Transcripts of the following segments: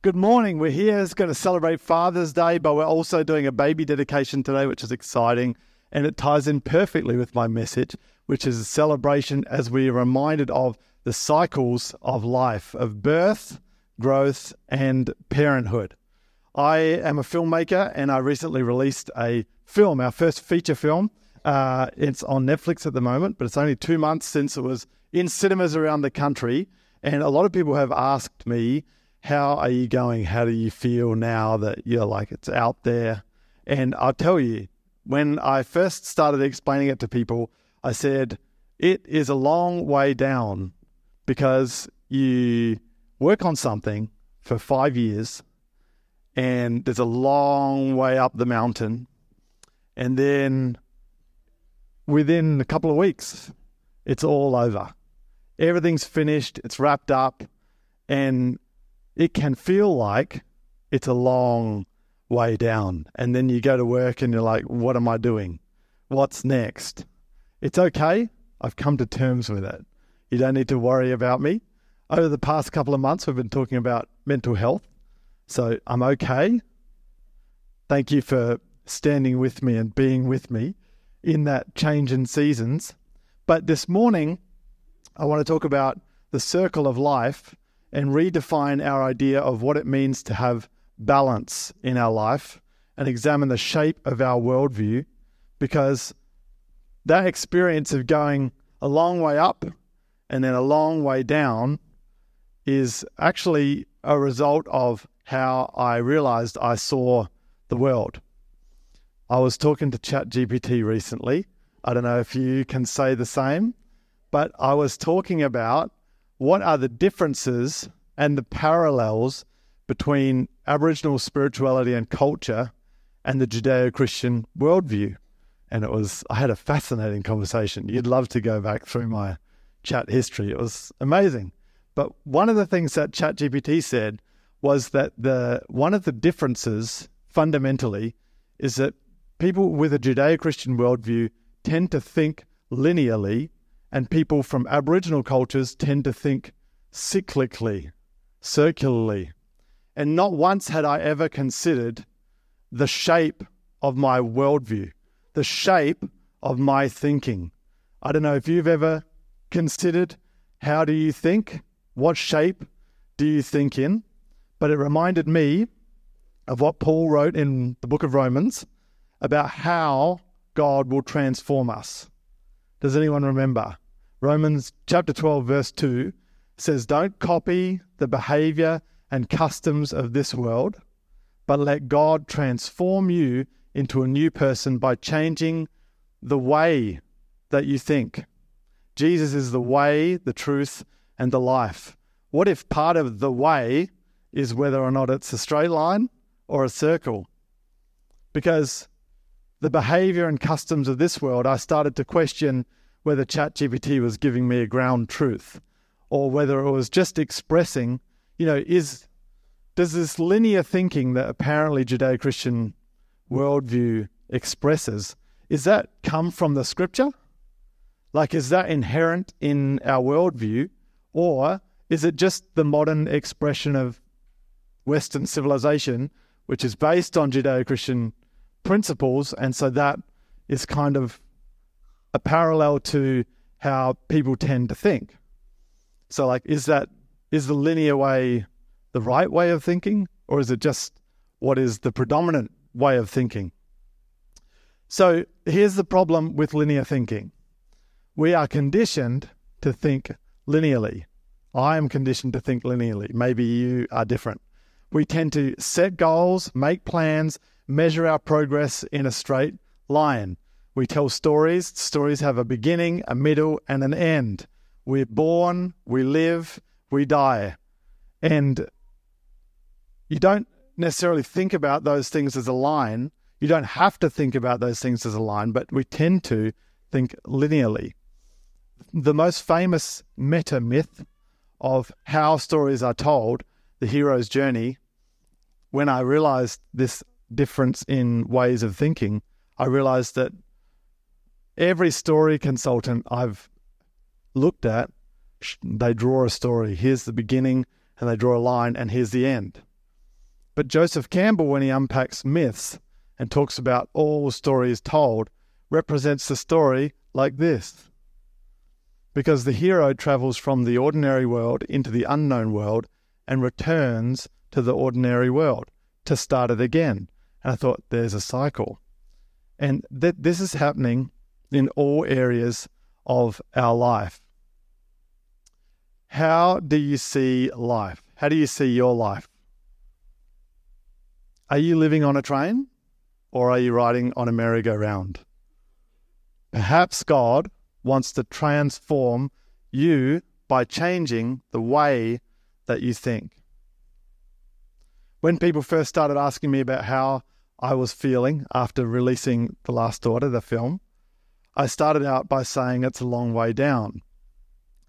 Good morning. We're here. It's going to celebrate Father's Day, but we're also doing a baby dedication today, which is exciting. And it ties in perfectly with my message, which is a celebration as we are reminded of the cycles of life, of birth, growth, and parenthood. I am a filmmaker and I recently released a film, our first feature film. Uh, it's on Netflix at the moment, but it's only two months since it was in cinemas around the country. And a lot of people have asked me, How are you going? How do you feel now that you're like it's out there? And I'll tell you, when I first started explaining it to people, I said, It is a long way down because you work on something for five years and there's a long way up the mountain. And then within a couple of weeks, it's all over everything's finished, it's wrapped up, and it can feel like it's a long way down. And then you go to work and you're like, what am I doing? What's next? It's okay. I've come to terms with it. You don't need to worry about me. Over the past couple of months, we've been talking about mental health. So I'm okay. Thank you for standing with me and being with me in that change in seasons. But this morning, I want to talk about the circle of life and redefine our idea of what it means to have balance in our life and examine the shape of our worldview because that experience of going a long way up and then a long way down is actually a result of how I realized I saw the world. I was talking to ChatGPT recently. I don't know if you can say the same but I was talking about what are the differences and the parallels between Aboriginal spirituality and culture and the Judeo Christian worldview. And it was, I had a fascinating conversation. You'd love to go back through my chat history. It was amazing. But one of the things that ChatGPT said was that the one of the differences fundamentally is that people with a Judeo Christian worldview tend to think linearly and people from Aboriginal cultures tend to think cyclically, circularly. And not once had I ever considered the shape of my worldview, the shape of my thinking. I don't know if you've ever considered how do you think? What shape do you think in? But it reminded me of what Paul wrote in the book of Romans about how God will transform us. Does anyone remember? Romans chapter 12, verse 2 says, Don't copy the behavior and customs of this world, but let God transform you into a new person by changing the way that you think. Jesus is the way, the truth, and the life. What if part of the way is whether or not it's a straight line or a circle? Because the behavior and customs of this world, I started to question whether ChatGPT was giving me a ground truth or whether it was just expressing, you know, is does this linear thinking that apparently Judeo-Christian worldview expresses, is that come from the scripture? Like, is that inherent in our worldview? Or is it just the modern expression of Western civilization, which is based on Judeo Christian principles? And so that is kind of a parallel to how people tend to think. So, like, is that is the linear way the right way of thinking, or is it just what is the predominant way of thinking? So, here's the problem with linear thinking we are conditioned to think linearly. I am conditioned to think linearly. Maybe you are different. We tend to set goals, make plans, measure our progress in a straight line. We tell stories. Stories have a beginning, a middle, and an end. We're born, we live, we die. And you don't necessarily think about those things as a line. You don't have to think about those things as a line, but we tend to think linearly. The most famous meta myth of how stories are told, the hero's journey, when I realized this difference in ways of thinking, I realized that every story consultant I've looked at, they draw a story. Here's the beginning, and they draw a line, and here's the end. But Joseph Campbell, when he unpacks myths and talks about all stories told, represents the story like this. Because the hero travels from the ordinary world into the unknown world and returns to the ordinary world to start it again. And I thought, there's a cycle. And that this is happening in all areas of our life. How do you see life? How do you see your life? Are you living on a train or are you riding on a merry-go-round? Perhaps God wants to transform you by changing the way that you think. When people first started asking me about how I was feeling after releasing The Last Order, the film, I started out by saying it's a long way down.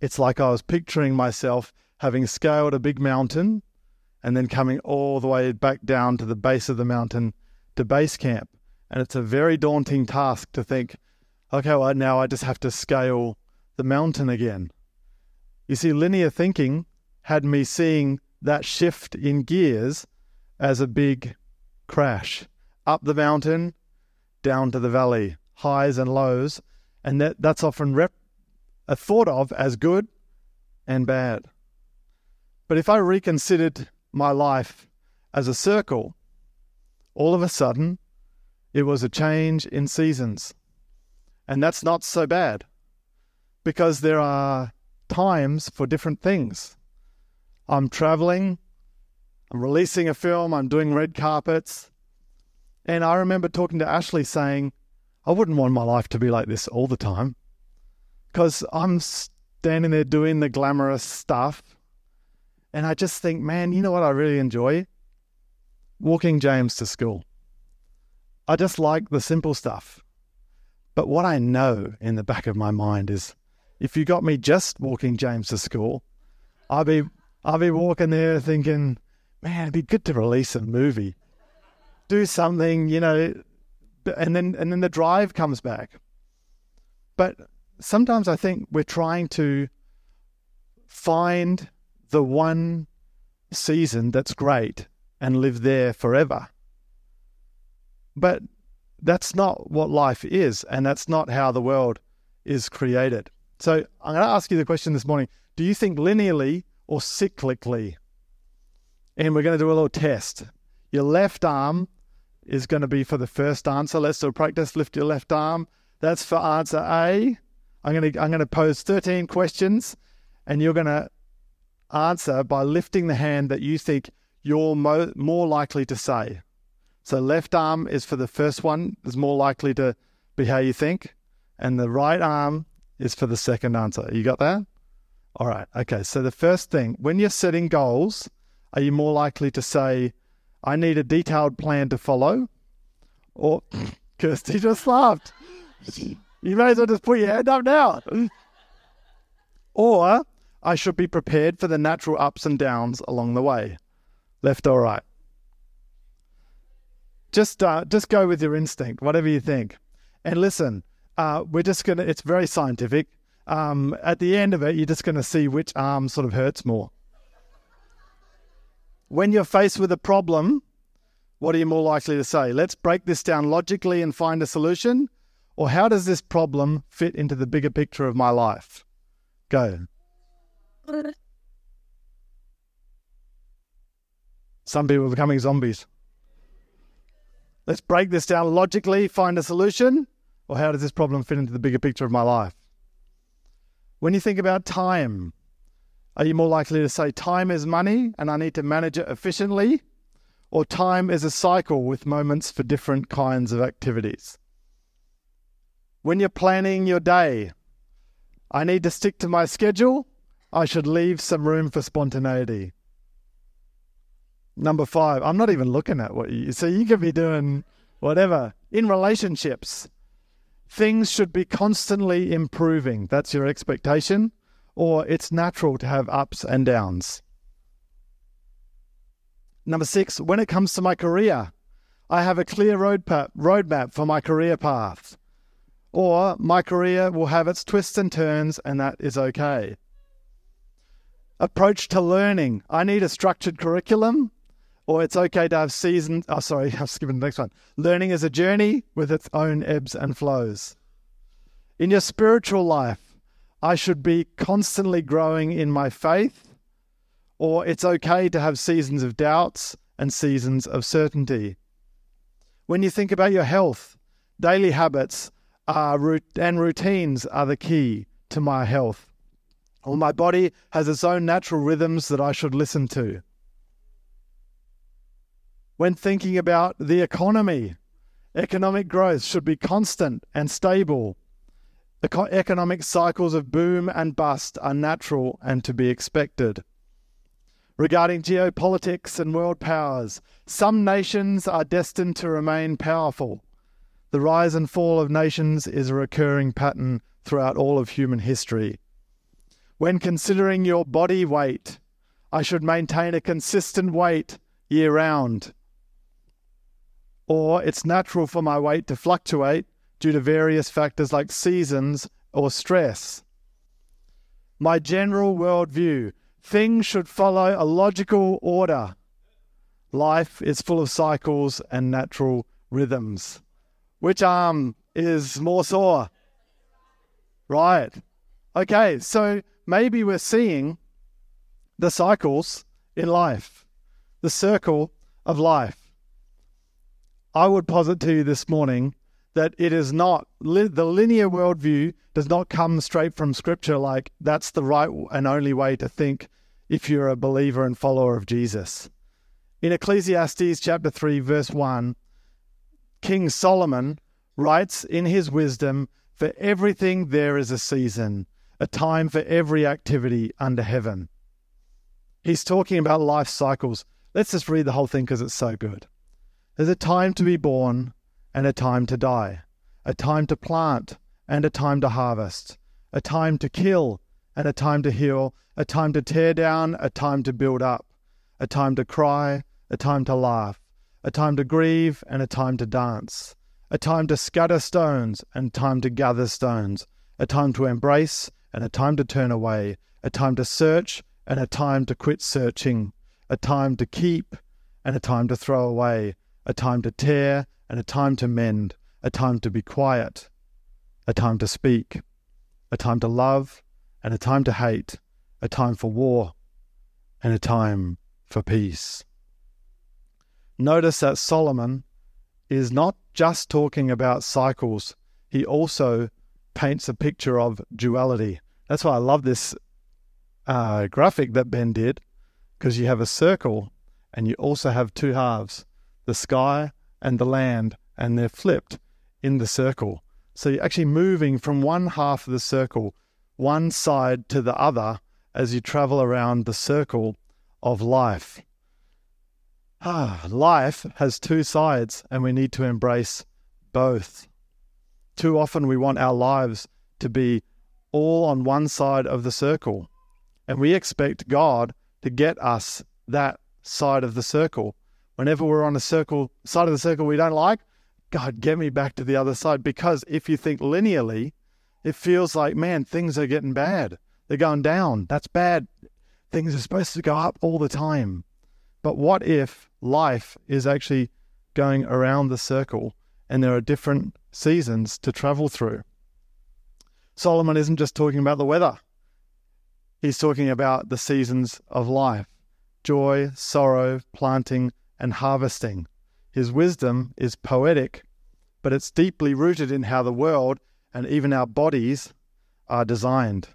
It's like I was picturing myself having scaled a big mountain and then coming all the way back down to the base of the mountain to base camp. And it's a very daunting task to think, okay, well, now I just have to scale the mountain again. You see, linear thinking had me seeing that shift in gears as a big crash up the mountain, down to the valley, highs and lows, and that, that's often rep, uh, thought of as good and bad. But if I reconsidered my life as a circle, all of a sudden it was a change in seasons. And that's not so bad because there are times for different things. I'm traveling, I'm releasing a film, I'm doing red carpets. And I remember talking to Ashley saying, I wouldn't want my life to be like this all the time because I'm standing there doing the glamorous stuff. And I just think, man, you know what I really enjoy? Walking James to school. I just like the simple stuff. But what I know in the back of my mind is if you got me just walking James to school, I'd be I'd be walking there thinking, man, it'd be good to release a movie. Do something, you know, and then and then the drive comes back. But sometimes I think we're trying to find the one season that's great and live there forever. But that's not what life is, and that's not how the world is created. So I'm going to ask you the question this morning Do you think linearly or cyclically? And we're going to do a little test. Your left arm is going to be for the first answer. Let's do a practice. Lift your left arm. That's for answer A. I'm going to I'm going to pose 13 questions, and you're going to answer by lifting the hand that you think you're mo- more likely to say. So left arm is for the first one, is more likely to be how you think, and the right arm is for the second answer. You got that? All right. Okay. So the first thing, when you're setting goals, are you more likely to say, I need a detailed plan to follow? Or Kirsty just laughed. You may as well just put your hand up now. or I should be prepared for the natural ups and downs along the way, left or right. Just uh, just go with your instinct, whatever you think. And listen, uh, we're just gonna. It's very scientific. Um, at the end of it, you're just gonna see which arm sort of hurts more. When you're faced with a problem, what are you more likely to say? Let's break this down logically and find a solution, or how does this problem fit into the bigger picture of my life? Go. Some people are becoming zombies. Let's break this down logically, find a solution, or how does this problem fit into the bigger picture of my life? When you think about time, are you more likely to say time is money and I need to manage it efficiently? Or time is a cycle with moments for different kinds of activities? When you're planning your day, I need to stick to my schedule. I should leave some room for spontaneity. Number five, I'm not even looking at what you. So you could be doing whatever in relationships. Things should be constantly improving. That's your expectation, or it's natural to have ups and downs. Number six, when it comes to my career, I have a clear roadmap, roadmap for my career path. Or my career will have its twists and turns, and that is okay. Approach to learning. I need a structured curriculum Or it's okay to have seasons. Oh, sorry, I'm skipping the next one. Learning is a journey with its own ebbs and flows. In your spiritual life, I should be constantly growing in my faith, or it's okay to have seasons of doubts and seasons of certainty. When you think about your health, daily habits are, and routines are the key to my health. Or my body has its own natural rhythms that I should listen to. When thinking about the economy, economic growth should be constant and stable. The economic cycles of boom and bust are natural and to be expected. Regarding geopolitics and world powers, some nations are destined to remain powerful. The rise and fall of nations is a recurring pattern throughout all of human history. When considering your body weight, I should maintain a consistent weight year round. Or it's natural for my weight to fluctuate due to various factors like seasons or stress. My general worldview things should follow a logical order. Life is full of cycles and natural rhythms. Which arm is more sore? Right. Okay, so maybe we're seeing the cycles in life, the circle of life. I would posit to you this morning that it is not the linear worldview does not come straight from scripture like that's the right and only way to think if you're a believer and follower of Jesus. In Ecclesiastes chapter 3 verse 1, King Solomon writes in his wisdom, for everything there is a season, a time for every activity under heaven. He's talking about life cycles. Let's just read the whole thing because it's so good. There's a time to be born and a time to die, a time to plant and a time to harvest, a time to kill and a time to heal, a time to tear down, a time to build up, a time to cry, a time to laugh, a time to grieve and a time to dance, a time to scatter stones and time to gather stones, a time to embrace and a time to turn away, a time to search and a time to quit searching, a time to keep and a time to throw away, a time to tear and a time to mend, a time to be quiet, a time to speak, a time to love and a time to hate, a time for war and a time for peace. Notice that Solomon is not just talking about cycles, he also paints a picture of duality. That's why I love this uh, graphic that Ben did, because you have a circle and you also have two halves the sky and the land, and they're flipped in the circle. So you're actually moving from one half of the circle, one side to the other, as you travel around the circle of life. Ah, life has two sides, and we need to embrace both. Too often we want our lives to be all on one side of the circle, and we expect God to get us that side of the circle. Whenever we're on a circle side of the circle we don't like, God, get me back to the other side. Because if you think linearly, it feels like, man, things are getting bad. They're going down. That's bad. Things are supposed to go up all the time. But what if life is actually going around the circle and there are different seasons to travel through? Solomon isn't just talking about the weather, he's talking about the seasons of life joy, sorrow, planting, and harvesting. His wisdom is poetic, but it's deeply rooted in how the world and even our bodies are designed.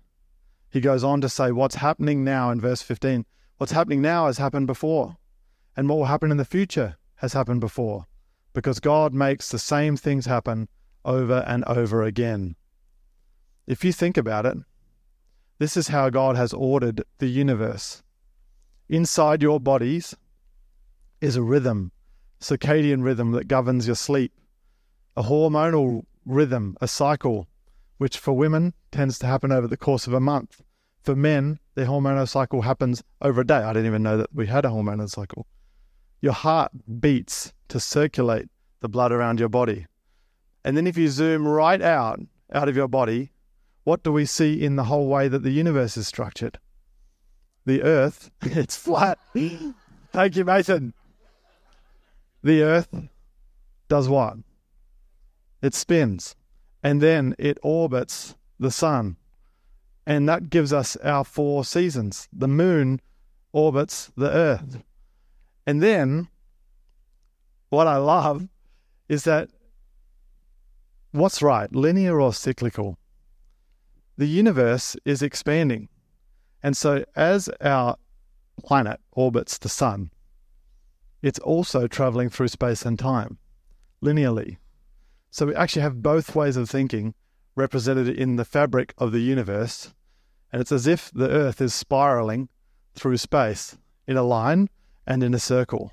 He goes on to say, What's happening now in verse 15? What's happening now has happened before. And what will happen in the future has happened before, because God makes the same things happen over and over again. If you think about it, this is how God has ordered the universe. Inside your bodies is a rhythm, circadian rhythm that governs your sleep, a hormonal rhythm, a cycle, which for women tends to happen over the course of a month. For men, their hormonal cycle happens over a day. I didn't even know that we had a hormonal cycle. Your heart beats to circulate the blood around your body. And then if you zoom right out, out of your body, what do we see in the whole way that the universe is structured? The earth, it's flat. Thank you, Mason. The earth does what? It spins and then it orbits the sun. And that gives us our four seasons. The moon orbits the earth. And then what I love is that what's right, linear or cyclical? The universe is expanding. And so as our planet orbits the sun, it's also traveling through space and time linearly. So we actually have both ways of thinking represented in the fabric of the universe. And it's as if the Earth is spiraling through space in a line and in a circle.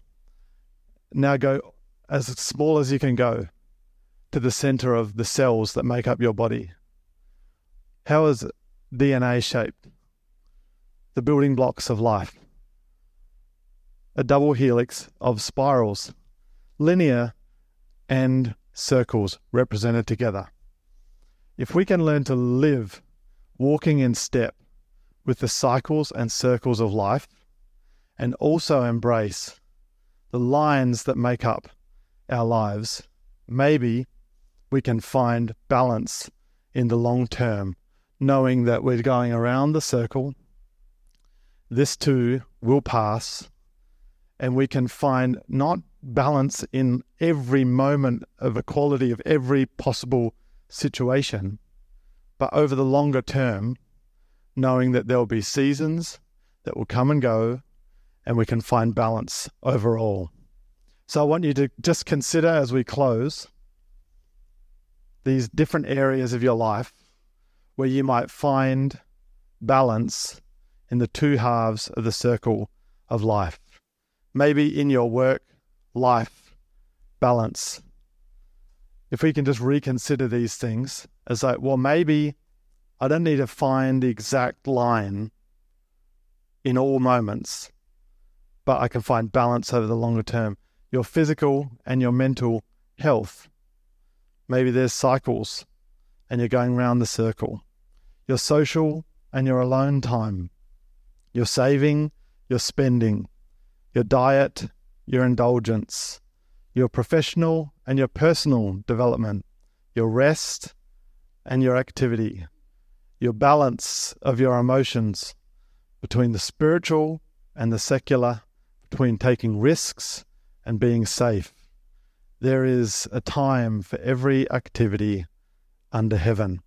Now go as small as you can go to the center of the cells that make up your body. How is DNA shaped? The building blocks of life. A double helix of spirals, linear and circles represented together. If we can learn to live walking in step with the cycles and circles of life, and also embrace the lines that make up our lives, maybe we can find balance in the long term, knowing that we're going around the circle. This too will pass, and we can find not balance in every moment of equality of every possible situation, but over the longer term, knowing that there will be seasons that will come and go, and we can find balance overall. So I want you to just consider as we close these different areas of your life where you might find balance in the two halves of the circle of life. Maybe in your work, life balance. If we can just reconsider these things as like, well, maybe I don't need to find the exact line in all moments, but I can find balance over the longer term. Your physical and your mental health. Maybe there's cycles and you're going round the circle. Your social and your alone time. Your saving, your spending. Your diet your indulgence, your professional and your personal development, your rest and your activity, your balance of your emotions between the spiritual and the secular, between taking risks and being safe. There is a time for every activity under heaven.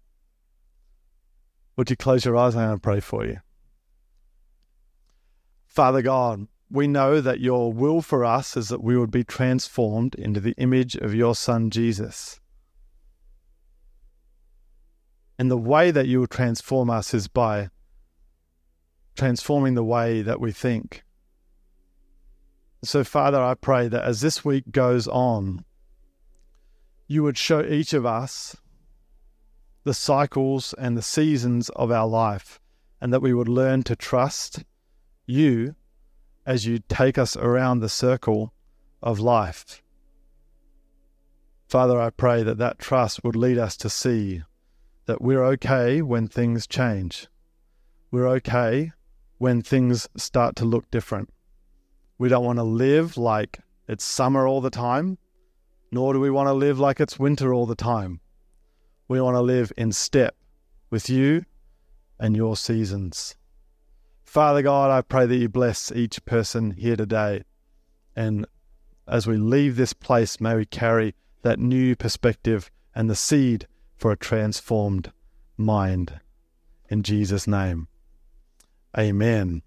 Would you close your eyes? and I'm going to pray for you. Father God, we know that your will for us is that we would be transformed into the image of your Son, Jesus. And the way that you will transform us is by transforming the way that we think. So, Father, I pray that as this week goes on, you would show each of us the cycles and the seasons of our life, and that we would learn to trust you as you take us around the circle of life. Father, I pray that that trust would lead us to see that we're okay when things change. We're okay when things start to look different. We don't want to live like it's summer all the time, nor do we want to live like it's winter all the time. We want to live in step with you and your seasons. Father God, I pray that you bless each person here today. And as we leave this place, may we carry that new perspective and the seed for a transformed mind. In Jesus' name, amen.